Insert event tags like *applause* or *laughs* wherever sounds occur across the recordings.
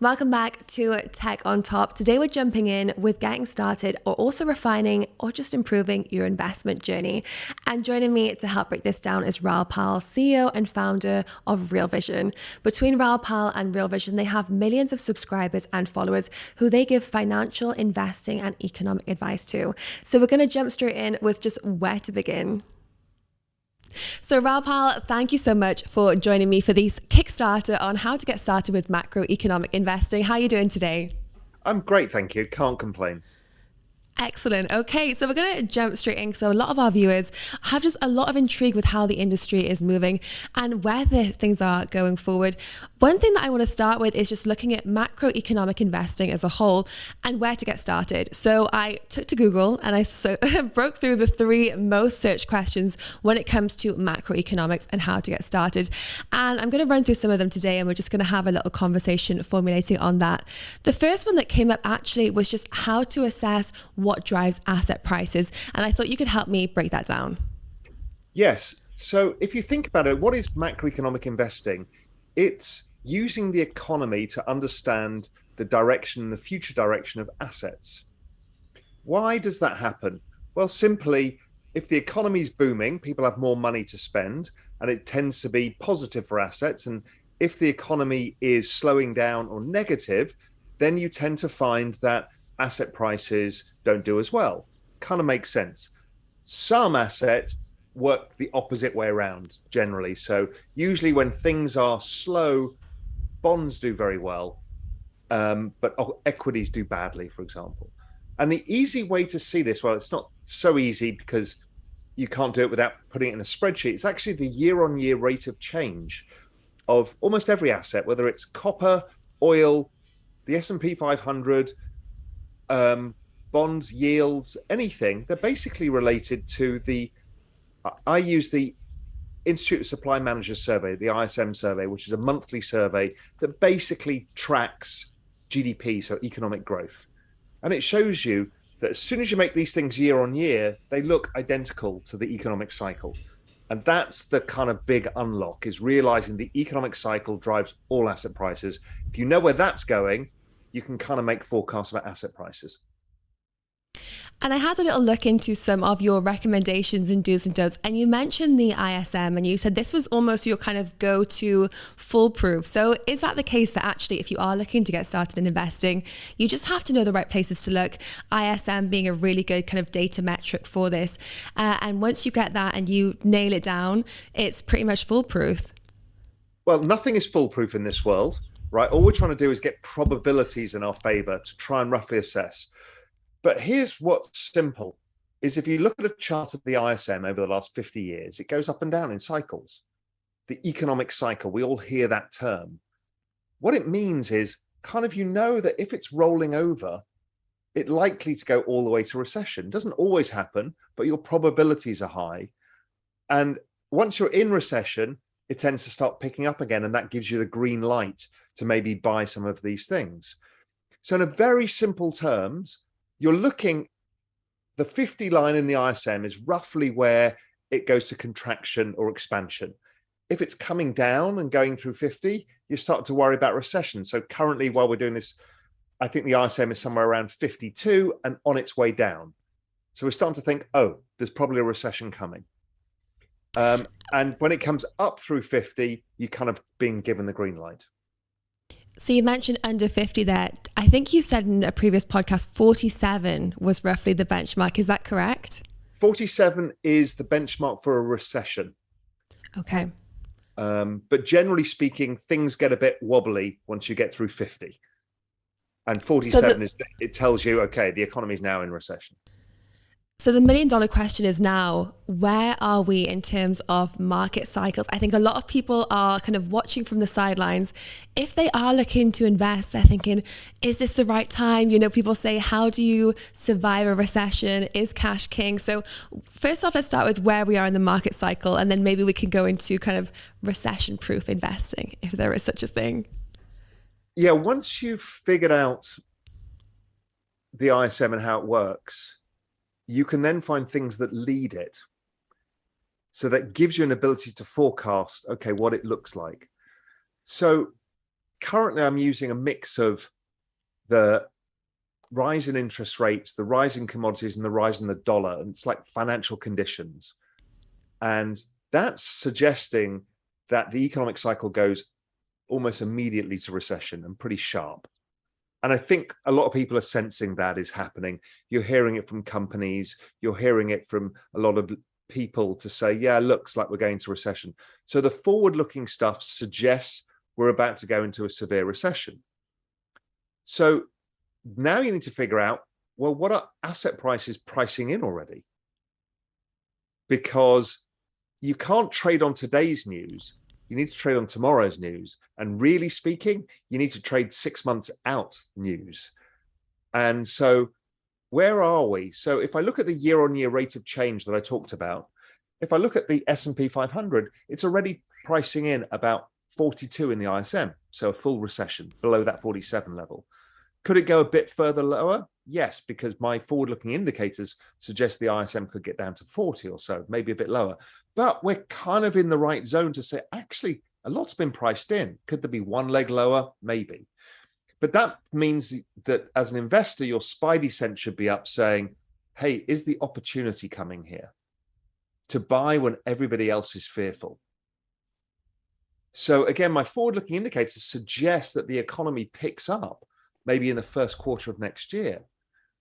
Welcome back to Tech on Top. Today we're jumping in with getting started or also refining or just improving your investment journey. And joining me to help break this down is Raoul Pal, CEO and founder of Real Vision. Between Raoul Pal and Real Vision, they have millions of subscribers and followers who they give financial investing and economic advice to. So we're going to jump straight in with just where to begin. So, Raoul Pal, thank you so much for joining me for this Kickstarter on how to get started with macroeconomic investing. How are you doing today? I'm great, thank you. Can't complain. Excellent. Okay, so we're going to jump straight in. So, a lot of our viewers have just a lot of intrigue with how the industry is moving and where the things are going forward. One thing that I want to start with is just looking at macroeconomic investing as a whole and where to get started. So, I took to Google and I so, *laughs* broke through the three most searched questions when it comes to macroeconomics and how to get started. And I'm going to run through some of them today and we're just going to have a little conversation formulating on that. The first one that came up actually was just how to assess what drives asset prices. And I thought you could help me break that down. Yes. So if you think about it, what is macroeconomic investing? It's using the economy to understand the direction, the future direction of assets. Why does that happen? Well, simply, if the economy is booming, people have more money to spend, and it tends to be positive for assets. And if the economy is slowing down or negative, then you tend to find that asset prices don't do as well. Kind of makes sense. Some assets work the opposite way around generally. So usually when things are slow, bonds do very well, um, but equities do badly, for example. And the easy way to see this, well, it's not so easy because you can't do it without putting it in a spreadsheet. It's actually the year-on-year rate of change of almost every asset, whether it's copper, oil, the S&P 500, um, bonds, yields, anything, they're basically related to the. I use the Institute of Supply Managers survey, the ISM survey, which is a monthly survey that basically tracks GDP, so economic growth. And it shows you that as soon as you make these things year on year, they look identical to the economic cycle. And that's the kind of big unlock is realizing the economic cycle drives all asset prices. If you know where that's going, you can kind of make forecasts about asset prices. And I had a little look into some of your recommendations and do's and don'ts. And you mentioned the ISM and you said this was almost your kind of go to foolproof. So, is that the case that actually, if you are looking to get started in investing, you just have to know the right places to look? ISM being a really good kind of data metric for this. Uh, and once you get that and you nail it down, it's pretty much foolproof. Well, nothing is foolproof in this world right? All we're trying to do is get probabilities in our favor to try and roughly assess. But here's what's simple is if you look at a chart of the ISM over the last 50 years, it goes up and down in cycles. The economic cycle, we all hear that term. What it means is kind of you know that if it's rolling over, it's likely to go all the way to recession. It doesn't always happen, but your probabilities are high. And once you're in recession, it tends to start picking up again, and that gives you the green light to maybe buy some of these things. So, in a very simple terms, you're looking, the 50 line in the ISM is roughly where it goes to contraction or expansion. If it's coming down and going through 50, you start to worry about recession. So, currently, while we're doing this, I think the ISM is somewhere around 52 and on its way down. So, we're starting to think, oh, there's probably a recession coming. Um, and when it comes up through 50, you kind of being given the green light. So you mentioned under 50 there. I think you said in a previous podcast 47 was roughly the benchmark. Is that correct? 47 is the benchmark for a recession. Okay. Um, but generally speaking, things get a bit wobbly once you get through 50. And 47 so the, is it tells you, okay, the economy is now in recession. So the million dollar question is now, where are we in terms of market cycles? I think a lot of people are kind of watching from the sidelines. If they are looking to invest, they're thinking, is this the right time? You know, people say, how do you survive a recession? Is cash king? So first off, let's start with where we are in the market cycle, and then maybe we can go into kind of recession proof investing, if there is such a thing. Yeah, once you've figured out the ISM and how it works, you can then find things that lead it. So that gives you an ability to forecast, okay, what it looks like. So currently, I'm using a mix of the rise in interest rates, the rise in commodities, and the rise in the dollar. And it's like financial conditions. And that's suggesting that the economic cycle goes almost immediately to recession and pretty sharp. And I think a lot of people are sensing that is happening. You're hearing it from companies, you're hearing it from a lot of people to say, yeah, looks like we're going to recession. So the forward looking stuff suggests we're about to go into a severe recession. So now you need to figure out well, what are asset prices pricing in already? Because you can't trade on today's news you need to trade on tomorrow's news. And really speaking, you need to trade six months out news. And so, where are we? So, if I look at the year-on-year rate of change that I talked about, if I look at the S&P 500, it's already pricing in about 42 in the ISM, so a full recession below that 47 level. Could it go a bit further lower? Yes, because my forward looking indicators suggest the ISM could get down to 40 or so, maybe a bit lower. But we're kind of in the right zone to say, actually, a lot's been priced in. Could there be one leg lower? Maybe. But that means that as an investor, your spidey sense should be up saying, hey, is the opportunity coming here to buy when everybody else is fearful? So again, my forward looking indicators suggest that the economy picks up maybe in the first quarter of next year.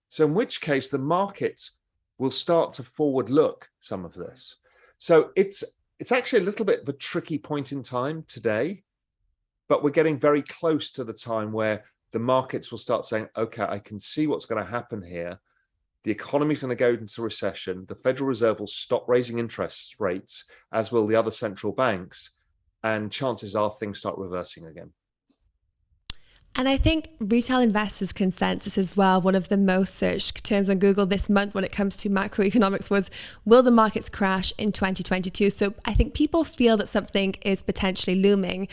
So, in which case, the markets will start to forward look some of this. So, it's it's actually a little bit of a tricky point in time today, but we're getting very close to the time where the markets will start saying, okay, I can see what's going to happen here. The economy is going to go into recession. The Federal Reserve will stop raising interest rates, as will the other central banks. And chances are things start reversing again. And I think retail investors' consensus as well, one of the most searched terms on Google this month when it comes to macroeconomics was will the markets crash in 2022? So I think people feel that something is potentially looming.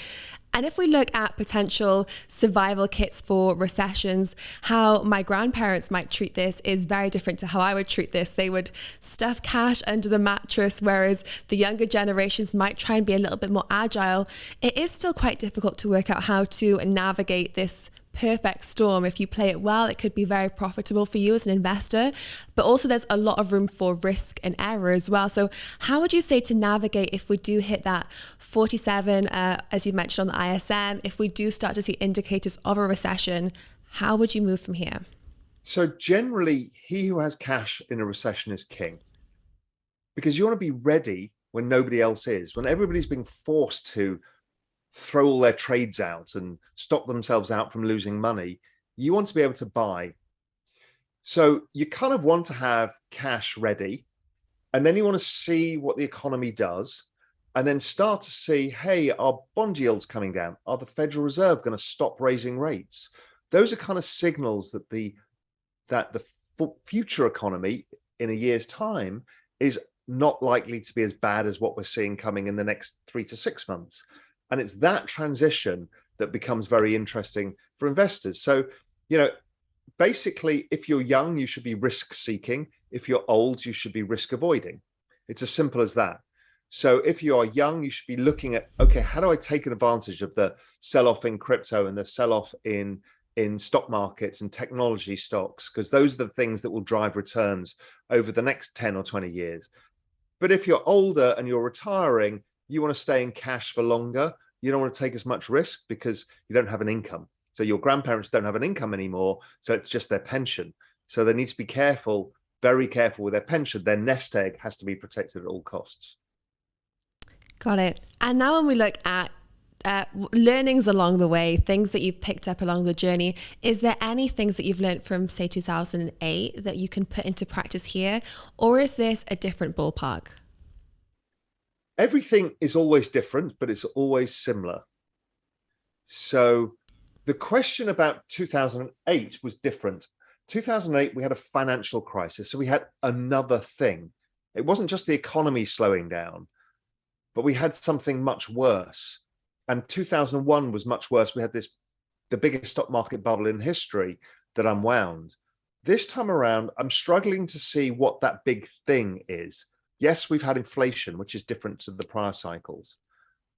And if we look at potential survival kits for recessions, how my grandparents might treat this is very different to how I would treat this. They would stuff cash under the mattress, whereas the younger generations might try and be a little bit more agile. It is still quite difficult to work out how to navigate this perfect storm. If you play it well, it could be very profitable for you as an investor, but also there's a lot of room for risk and error as well. So, how would you say to navigate if we do hit that 47, uh, as you mentioned on the ISM, if we do start to see indicators of a recession? How would you move from here? So, generally, he who has cash in a recession is king because you want to be ready when nobody else is, when everybody's being forced to throw all their trades out and stop themselves out from losing money. You want to be able to buy. So you kind of want to have cash ready. And then you want to see what the economy does and then start to see hey, are bond yields coming down? Are the Federal Reserve going to stop raising rates? Those are kind of signals that the that the future economy in a year's time is not likely to be as bad as what we're seeing coming in the next three to six months. And it's that transition that becomes very interesting for investors. So, you know, basically, if you're young, you should be risk seeking. If you're old, you should be risk avoiding. It's as simple as that. So if you are young, you should be looking at okay, how do I take advantage of the sell-off in crypto and the sell-off in in stock markets and technology stocks because those are the things that will drive returns over the next 10 or 20 years. But if you're older and you're retiring, you want to stay in cash for longer you don't want to take as much risk because you don't have an income. So your grandparents don't have an income anymore. So it's just their pension. So they need to be careful, very careful with their pension. Their nest egg has to be protected at all costs. Got it. And now when we look at uh, learnings along the way, things that you've picked up along the journey. Is there any things that you've learned from, say, 2008 that you can put into practice here? Or is this a different ballpark? Everything is always different, but it's always similar. So the question about 2008 was different. 2008, we had a financial crisis. So we had another thing. It wasn't just the economy slowing down, but we had something much worse. And 2001 was much worse. We had this, the biggest stock market bubble in history that unwound. This time around, I'm struggling to see what that big thing is. Yes, we've had inflation, which is different to the prior cycles,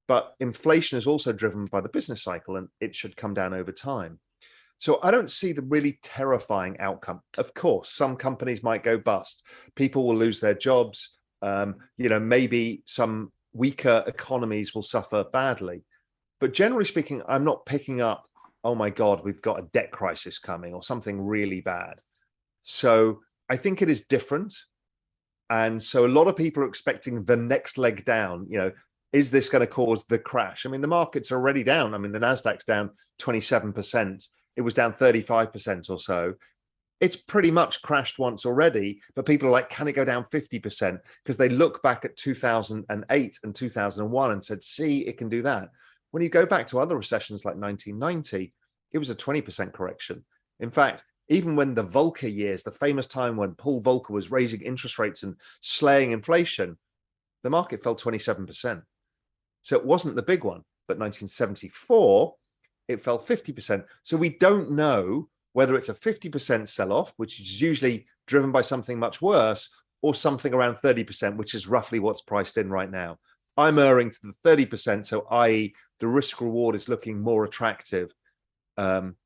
but inflation is also driven by the business cycle and it should come down over time. So I don't see the really terrifying outcome. Of course, some companies might go bust. People will lose their jobs. Um, you know, maybe some weaker economies will suffer badly. But generally speaking, I'm not picking up, oh my God, we've got a debt crisis coming or something really bad. So I think it is different. And so a lot of people are expecting the next leg down. You know, is this going to cause the crash? I mean, the market's already down. I mean, the Nasdaq's down 27%. It was down 35% or so. It's pretty much crashed once already, but people are like, can it go down 50%? Because they look back at 2008 and 2001 and said, see, it can do that. When you go back to other recessions like 1990, it was a 20% correction. In fact, even when the Volcker years, the famous time when Paul Volcker was raising interest rates and slaying inflation, the market fell 27%. So it wasn't the big one. But 1974, it fell 50%. So we don't know whether it's a 50% sell off, which is usually driven by something much worse, or something around 30%, which is roughly what's priced in right now. I'm erring to the 30%, so i.e., the risk reward is looking more attractive um,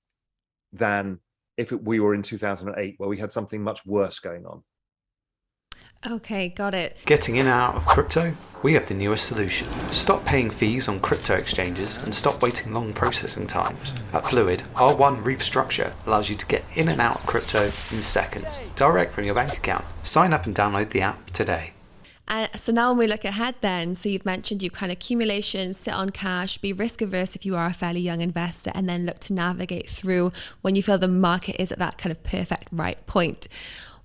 than if it, we were in 2008, where we had something much worse going on. Okay, got it. Getting in and out of crypto? We have the newest solution. Stop paying fees on crypto exchanges and stop waiting long processing times. At Fluid, our one Reef structure allows you to get in and out of crypto in seconds, direct from your bank account. Sign up and download the app today. Uh, so now when we look ahead then, so you've mentioned you kind of accumulation, sit on cash, be risk averse if you are a fairly young investor, and then look to navigate through when you feel the market is at that kind of perfect right point.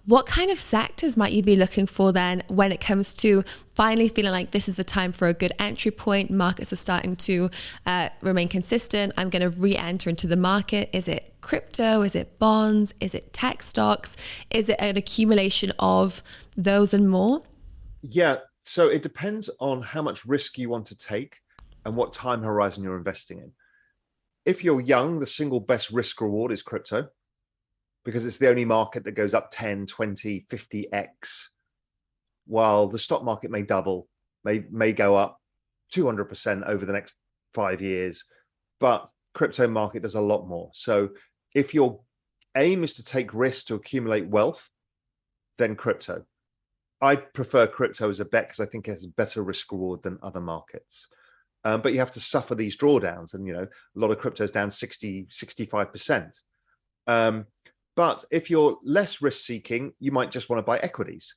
What kind of sectors might you be looking for then when it comes to finally feeling like this is the time for a good entry point? Markets are starting to uh, remain consistent. I'm going to re enter into the market. Is it crypto? Is it bonds? Is it tech stocks? Is it an accumulation of those and more? Yeah. So it depends on how much risk you want to take and what time horizon you're investing in. If you're young, the single best risk reward is crypto because it's the only market that goes up 10, 20, 50x, while the stock market may double, may may go up 200% over the next five years. But crypto market does a lot more. So if your aim is to take risks to accumulate wealth, then crypto. I prefer crypto as a bet because I think it has a better risk reward than other markets. Um, but you have to suffer these drawdowns. And, you know, a lot of crypto is down 60, 65%. Um, but if you're less risk seeking, you might just want to buy equities.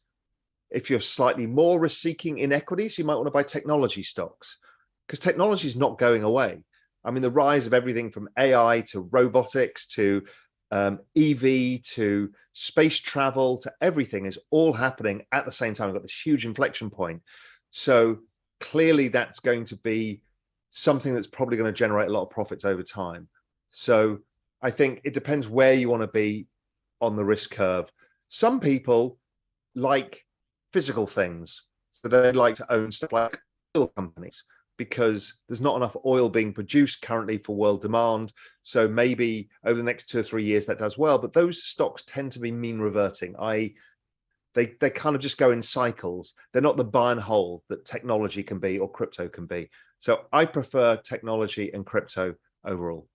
If you're slightly more risk seeking in equities, you might want to buy technology stocks because technology is not going away. I mean, the rise of everything from AI to robotics to um, EV to space travel to everything is all happening at the same time. We've got this huge inflection point. So clearly, that's going to be something that's probably going to generate a lot of profits over time. So I think it depends where you want to be on the risk curve. Some people like physical things, so they'd like to own stuff like oil companies because there's not enough oil being produced currently for world demand. So maybe over the next two or three years that does well. But those stocks tend to be mean reverting, i.e., they they kind of just go in cycles. They're not the buy and hold that technology can be or crypto can be. So I prefer technology and crypto overall.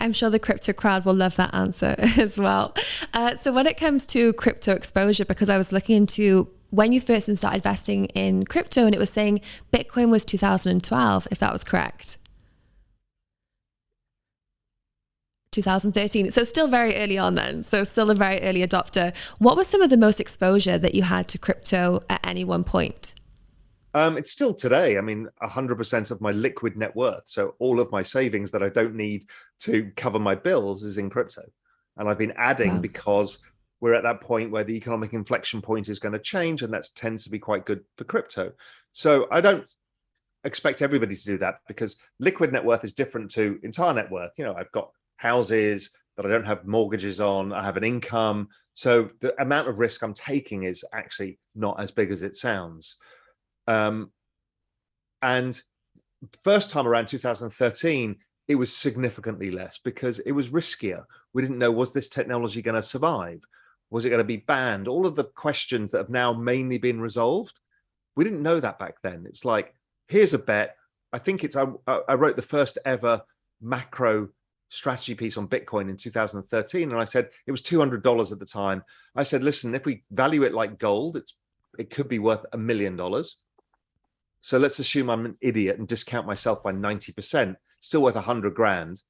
I'm sure the crypto crowd will love that answer *laughs* as well. Uh, so, when it comes to crypto exposure, because I was looking into when you first started investing in crypto, and it was saying Bitcoin was 2012, if that was correct. 2013. So still very early on then. So still a very early adopter. What was some of the most exposure that you had to crypto at any one point? Um, it's still today. I mean, 100% of my liquid net worth, so all of my savings that I don't need to cover my bills, is in crypto. And I've been adding wow. because we're at that point where the economic inflection point is going to change, and that tends to be quite good for crypto. So I don't expect everybody to do that because liquid net worth is different to entire net worth. You know, I've got houses that I don't have mortgages on, I have an income. So the amount of risk I'm taking is actually not as big as it sounds. Um, and first time around 2013, it was significantly less because it was riskier. We didn't know was this technology going to survive? Was it going to be banned? All of the questions that have now mainly been resolved. We didn't know that back then. It's like, here's a bet. I think it's, I, I wrote the first ever macro strategy piece on Bitcoin in 2013. And I said, it was $200 at the time. I said, listen, if we value it like gold, it's, it could be worth a million dollars. So let's assume I'm an idiot and discount myself by 90%, still worth a hundred grand.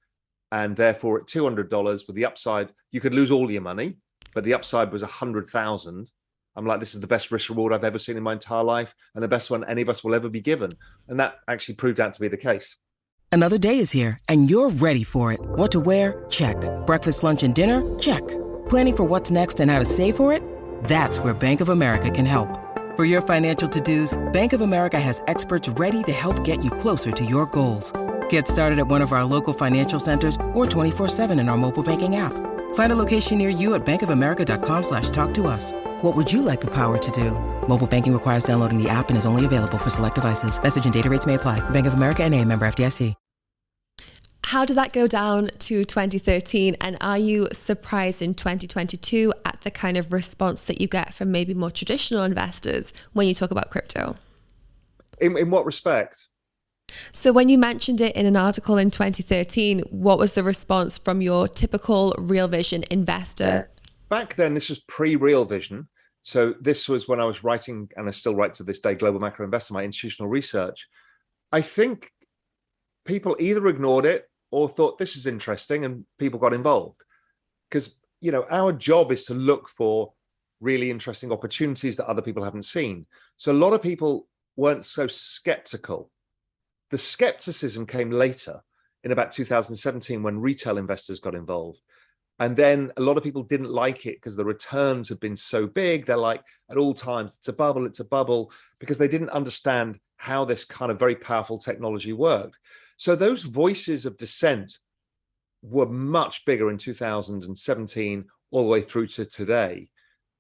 And therefore at $200 with the upside, you could lose all your money but the upside was a hundred thousand. I'm like, this is the best risk reward I've ever seen in my entire life, and the best one any of us will ever be given. And that actually proved out to be the case. Another day is here, and you're ready for it. What to wear? Check. Breakfast, lunch, and dinner? Check. Planning for what's next and how to save for it? That's where Bank of America can help. For your financial to-dos, Bank of America has experts ready to help get you closer to your goals. Get started at one of our local financial centers or 24-7 in our mobile banking app. Find a location near you at bankofamerica.com slash talk to us. What would you like the power to do? Mobile banking requires downloading the app and is only available for select devices. Message and data rates may apply. Bank of America and a member FDIC. How did that go down to 2013? And are you surprised in 2022 at the kind of response that you get from maybe more traditional investors when you talk about crypto? In, in what respect? So, when you mentioned it in an article in 2013, what was the response from your typical Real Vision investor? Uh, back then, this was pre Real Vision. So, this was when I was writing, and I still write to this day, Global Macro Investor, my institutional research. I think people either ignored it or thought this is interesting and people got involved. Because, you know, our job is to look for really interesting opportunities that other people haven't seen. So, a lot of people weren't so skeptical the skepticism came later in about 2017 when retail investors got involved. And then a lot of people didn't like it because the returns have been so big. They're like, at all times, it's a bubble, it's a bubble, because they didn't understand how this kind of very powerful technology worked. So those voices of dissent were much bigger in 2017 all the way through to today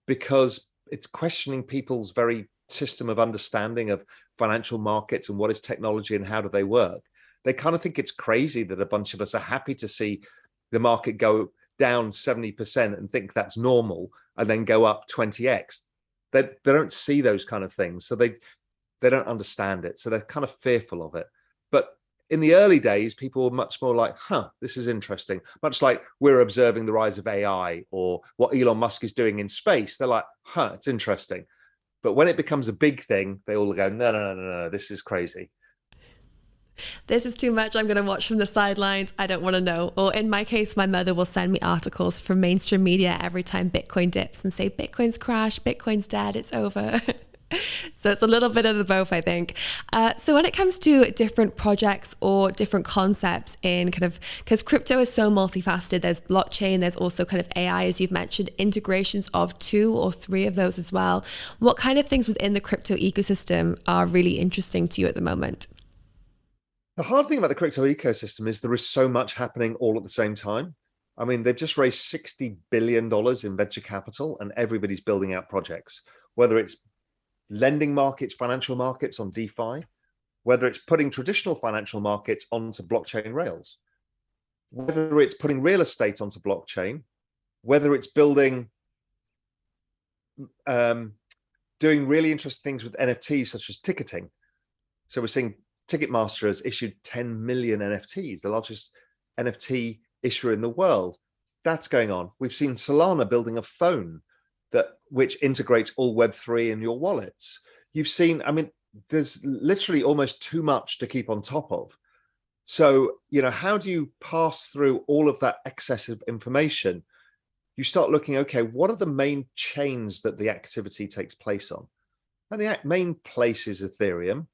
because it's questioning people's very system of understanding of financial markets and what is technology and how do they work they kind of think it's crazy that a bunch of us are happy to see the market go down 70% and think that's normal and then go up 20x they, they don't see those kind of things so they they don't understand it so they're kind of fearful of it. But in the early days people were much more like huh this is interesting much like we're observing the rise of ai or what elon musk is doing in space. They're like huh it's interesting but when it becomes a big thing, they all go, no, no, no, no, no, this is crazy. This is too much. I'm going to watch from the sidelines. I don't want to know. Or in my case, my mother will send me articles from mainstream media every time Bitcoin dips and say, Bitcoin's crashed, Bitcoin's dead, it's over. *laughs* so it's a little bit of the both, I think. Uh, so when it comes to different projects or different concepts in kind of because crypto is so multifaceted, there's blockchain, there's also kind of AI, as you've mentioned, integrations of two or three of those as well. What kind of things within the crypto ecosystem are really interesting to you at the moment? The hard thing about the crypto ecosystem is there is so much happening all at the same time. I mean, they've just raised $60 billion in venture capital and everybody's building out projects, whether it's lending markets, financial markets on DeFi, whether it's putting traditional financial markets onto blockchain rails, whether it's putting real estate onto blockchain, whether it's building, um, doing really interesting things with NFTs such as ticketing. So we're seeing Ticketmaster has issued 10 million NFTs, the largest NFT issuer in the world. That's going on. We've seen Solana building a phone that which integrates all Web3 in your wallets. You've seen, I mean, there's literally almost too much to keep on top of. So, you know, how do you pass through all of that excessive information? You start looking, okay, what are the main chains that the activity takes place on? And the main place is Ethereum,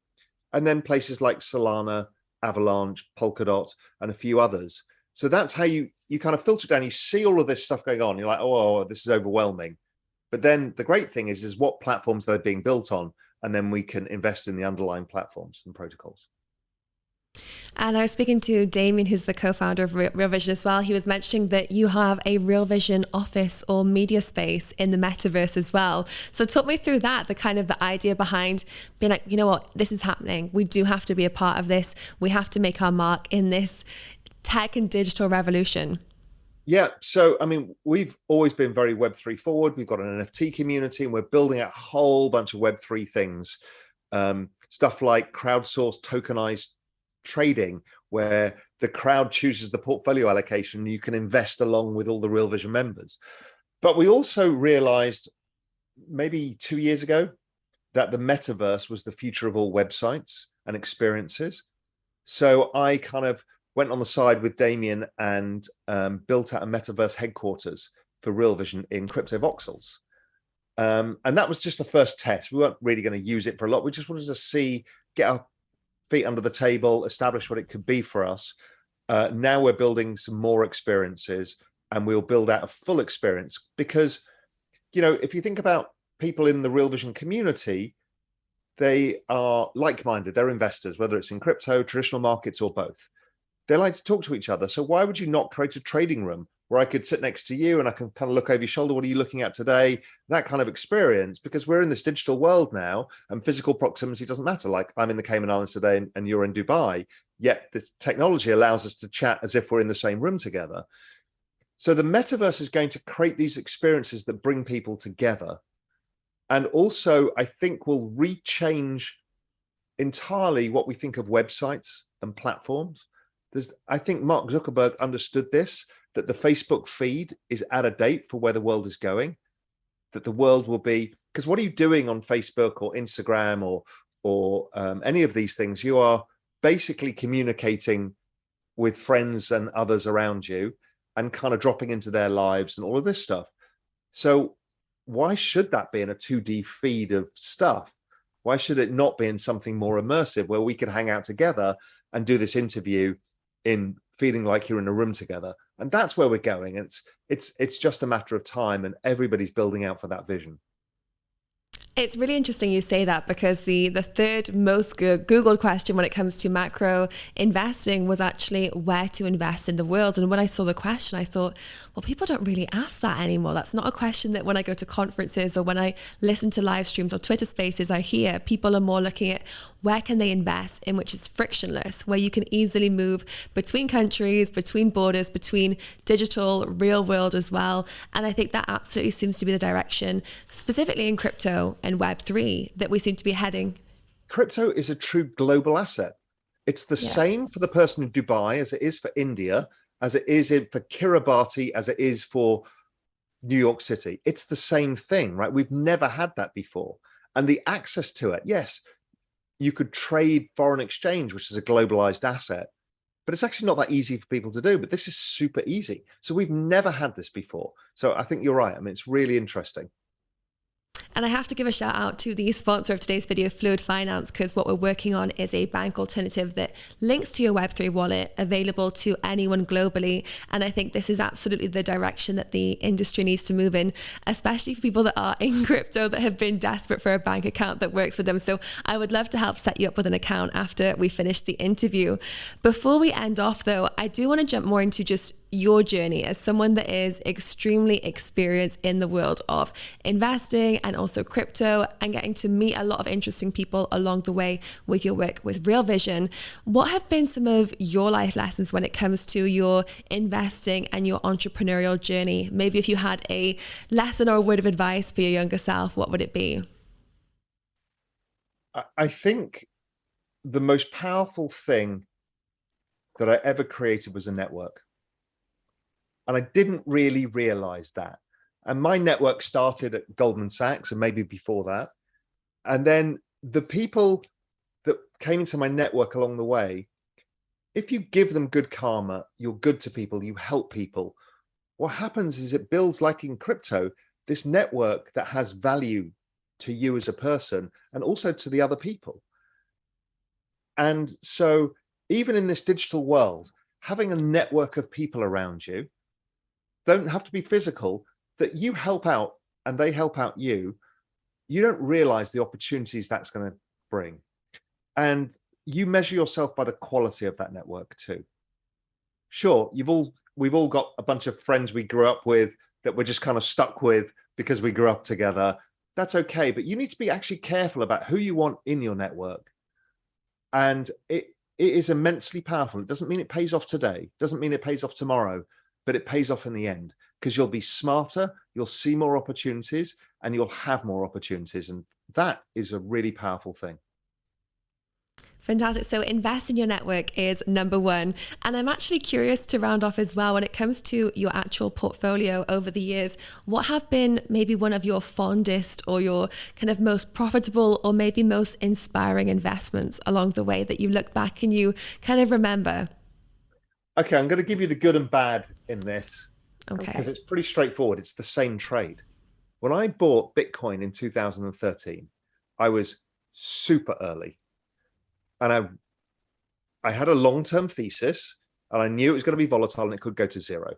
and then places like Solana, Avalanche, Polkadot, and a few others. So that's how you you kind of filter down. You see all of this stuff going on. You're like, oh, oh this is overwhelming. But then the great thing is, is what platforms they're being built on, and then we can invest in the underlying platforms and protocols. And I was speaking to Damien, who's the co-founder of Real Vision as well. He was mentioning that you have a Real Vision office or media space in the metaverse as well. So talk me through that, the kind of the idea behind being like, you know what, this is happening. We do have to be a part of this. We have to make our mark in this tech and digital revolution. Yeah, so I mean, we've always been very Web3 forward. We've got an NFT community and we're building a whole bunch of Web3 things. Um, stuff like crowdsourced tokenized trading, where the crowd chooses the portfolio allocation you can invest along with all the Real Vision members. But we also realized maybe two years ago that the metaverse was the future of all websites and experiences. So I kind of went on the side with Damien and um, built out a metaverse headquarters for Real Vision in Cryptovoxels. Um, and that was just the first test. We weren't really going to use it for a lot. We just wanted to see, get our feet under the table, establish what it could be for us. Uh, now we're building some more experiences and we'll build out a full experience because, you know, if you think about people in the Real Vision community, they are like minded, they're investors, whether it's in crypto, traditional markets, or both they like to talk to each other. So why would you not create a trading room where I could sit next to you and I can kind of look over your shoulder? What are you looking at today? That kind of experience, because we're in this digital world now and physical proximity doesn't matter. Like I'm in the Cayman Islands today and, and you're in Dubai, yet this technology allows us to chat as if we're in the same room together. So the metaverse is going to create these experiences that bring people together. And also, I think will rechange entirely what we think of websites and platforms there's, I think Mark Zuckerberg understood this that the Facebook feed is out of date for where the world is going. That the world will be because what are you doing on Facebook or Instagram or or um, any of these things? You are basically communicating with friends and others around you and kind of dropping into their lives and all of this stuff. So why should that be in a 2D feed of stuff? Why should it not be in something more immersive where we could hang out together and do this interview in feeling like you're in a room together and that's where we're going it's it's it's just a matter of time and everybody's building out for that vision it's really interesting you say that because the, the third most Googled question when it comes to macro investing was actually where to invest in the world. And when I saw the question, I thought, well, people don't really ask that anymore. That's not a question that when I go to conferences or when I listen to live streams or Twitter spaces, I hear people are more looking at where can they invest in which is frictionless, where you can easily move between countries, between borders, between digital, real world as well. And I think that absolutely seems to be the direction, specifically in crypto and Web3 that we seem to be heading? Crypto is a true global asset. It's the yeah. same for the person in Dubai as it is for India, as it is for Kiribati, as it is for New York City. It's the same thing, right? We've never had that before. And the access to it, yes, you could trade foreign exchange, which is a globalized asset, but it's actually not that easy for people to do. But this is super easy. So we've never had this before. So I think you're right. I mean, it's really interesting. And I have to give a shout out to the sponsor of today's video, Fluid Finance, because what we're working on is a bank alternative that links to your Web3 wallet, available to anyone globally. And I think this is absolutely the direction that the industry needs to move in, especially for people that are *laughs* in crypto that have been desperate for a bank account that works for them. So I would love to help set you up with an account after we finish the interview. Before we end off, though, I do want to jump more into just your journey as someone that is extremely experienced in the world of investing and also crypto and getting to meet a lot of interesting people along the way with your work with Real Vision. What have been some of your life lessons when it comes to your investing and your entrepreneurial journey? Maybe if you had a lesson or a word of advice for your younger self, what would it be? I think the most powerful thing that I ever created was a network. And I didn't really realize that. And my network started at Goldman Sachs and maybe before that. And then the people that came into my network along the way, if you give them good karma, you're good to people, you help people. What happens is it builds, like in crypto, this network that has value to you as a person and also to the other people. And so, even in this digital world, having a network of people around you don't have to be physical, that you help out and they help out you, you don't realize the opportunities that's going to bring. And you measure yourself by the quality of that network too. Sure, you've all we've all got a bunch of friends we grew up with that we're just kind of stuck with because we grew up together. That's okay, but you need to be actually careful about who you want in your network. And it it is immensely powerful. It doesn't mean it pays off today, doesn't mean it pays off tomorrow, but it pays off in the end because you'll be smarter, you'll see more opportunities, and you'll have more opportunities. And that is a really powerful thing. Fantastic. So invest in your network is number one. And I'm actually curious to round off as well when it comes to your actual portfolio over the years, what have been maybe one of your fondest or your kind of most profitable or maybe most inspiring investments along the way that you look back and you kind of remember? Okay, I'm going to give you the good and bad in this. Okay. Because it's pretty straightforward. It's the same trade. When I bought Bitcoin in 2013, I was super early and I I had a long-term thesis and I knew it was going to be volatile and it could go to zero.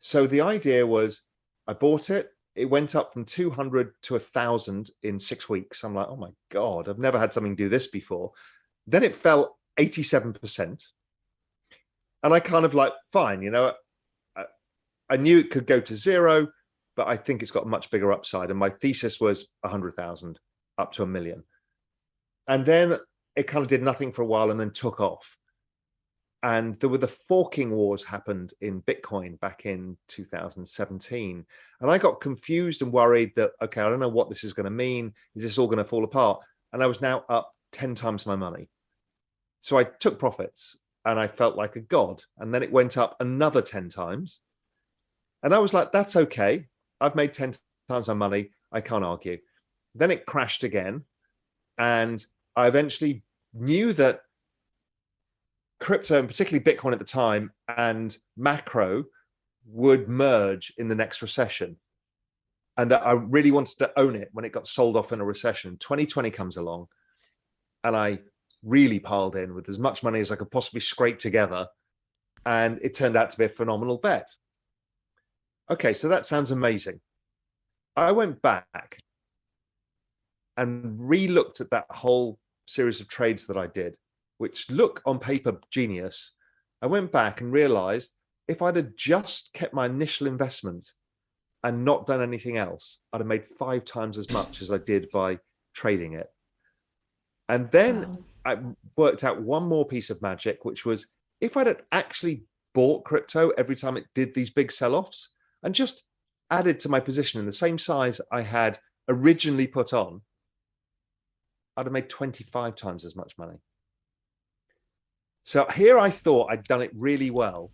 So the idea was I bought it, it went up from 200 to 1000 in 6 weeks. I'm like, "Oh my god, I've never had something do this before." Then it fell 87%. And I kind of like, fine, you know, I knew it could go to zero, but I think it's got much bigger upside. And my thesis was 100,000 up to a million. And then it kind of did nothing for a while and then took off. And there were the forking wars happened in Bitcoin back in 2017. And I got confused and worried that, okay, I don't know what this is going to mean. Is this all going to fall apart? And I was now up 10 times my money. So I took profits and I felt like a god. And then it went up another 10 times. And I was like, that's okay. I've made 10 times my money. I can't argue. Then it crashed again. And I eventually knew that crypto and particularly Bitcoin at the time and macro would merge in the next recession. And that I really wanted to own it when it got sold off in a recession. 2020 comes along and I really piled in with as much money as I could possibly scrape together. And it turned out to be a phenomenal bet. Okay, so that sounds amazing. I went back and re looked at that whole series of trades that I did, which look on paper genius, I went back and realized if I'd have just kept my initial investment and not done anything else, I'd have made five times as much as I did by trading it. And then wow. I worked out one more piece of magic, which was if I'd actually bought crypto every time it did these big sell offs and just added to my position in the same size I had originally put on, I'd have made 25 times as much money. So here I thought I'd done it really well.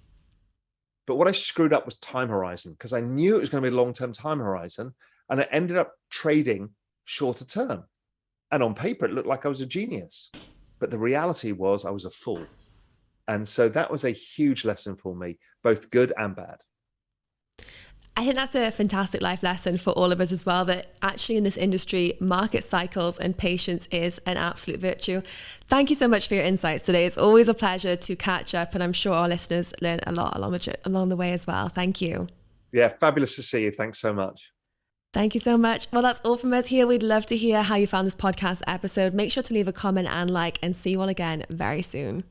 But what I screwed up was time horizon because I knew it was going to be a long term time horizon. And I ended up trading shorter term. And on paper, it looked like I was a genius. But the reality was I was a fool. And so that was a huge lesson for me, both good and bad. I think that's a fantastic life lesson for all of us as well that actually in this industry, market cycles and patience is an absolute virtue. Thank you so much for your insights today. It's always a pleasure to catch up, and I'm sure our listeners learn a lot along the, along the way as well. Thank you. Yeah, fabulous to see you. Thanks so much. Thank you so much. Well, that's all from us here. We'd love to hear how you found this podcast episode. Make sure to leave a comment and like, and see you all again very soon.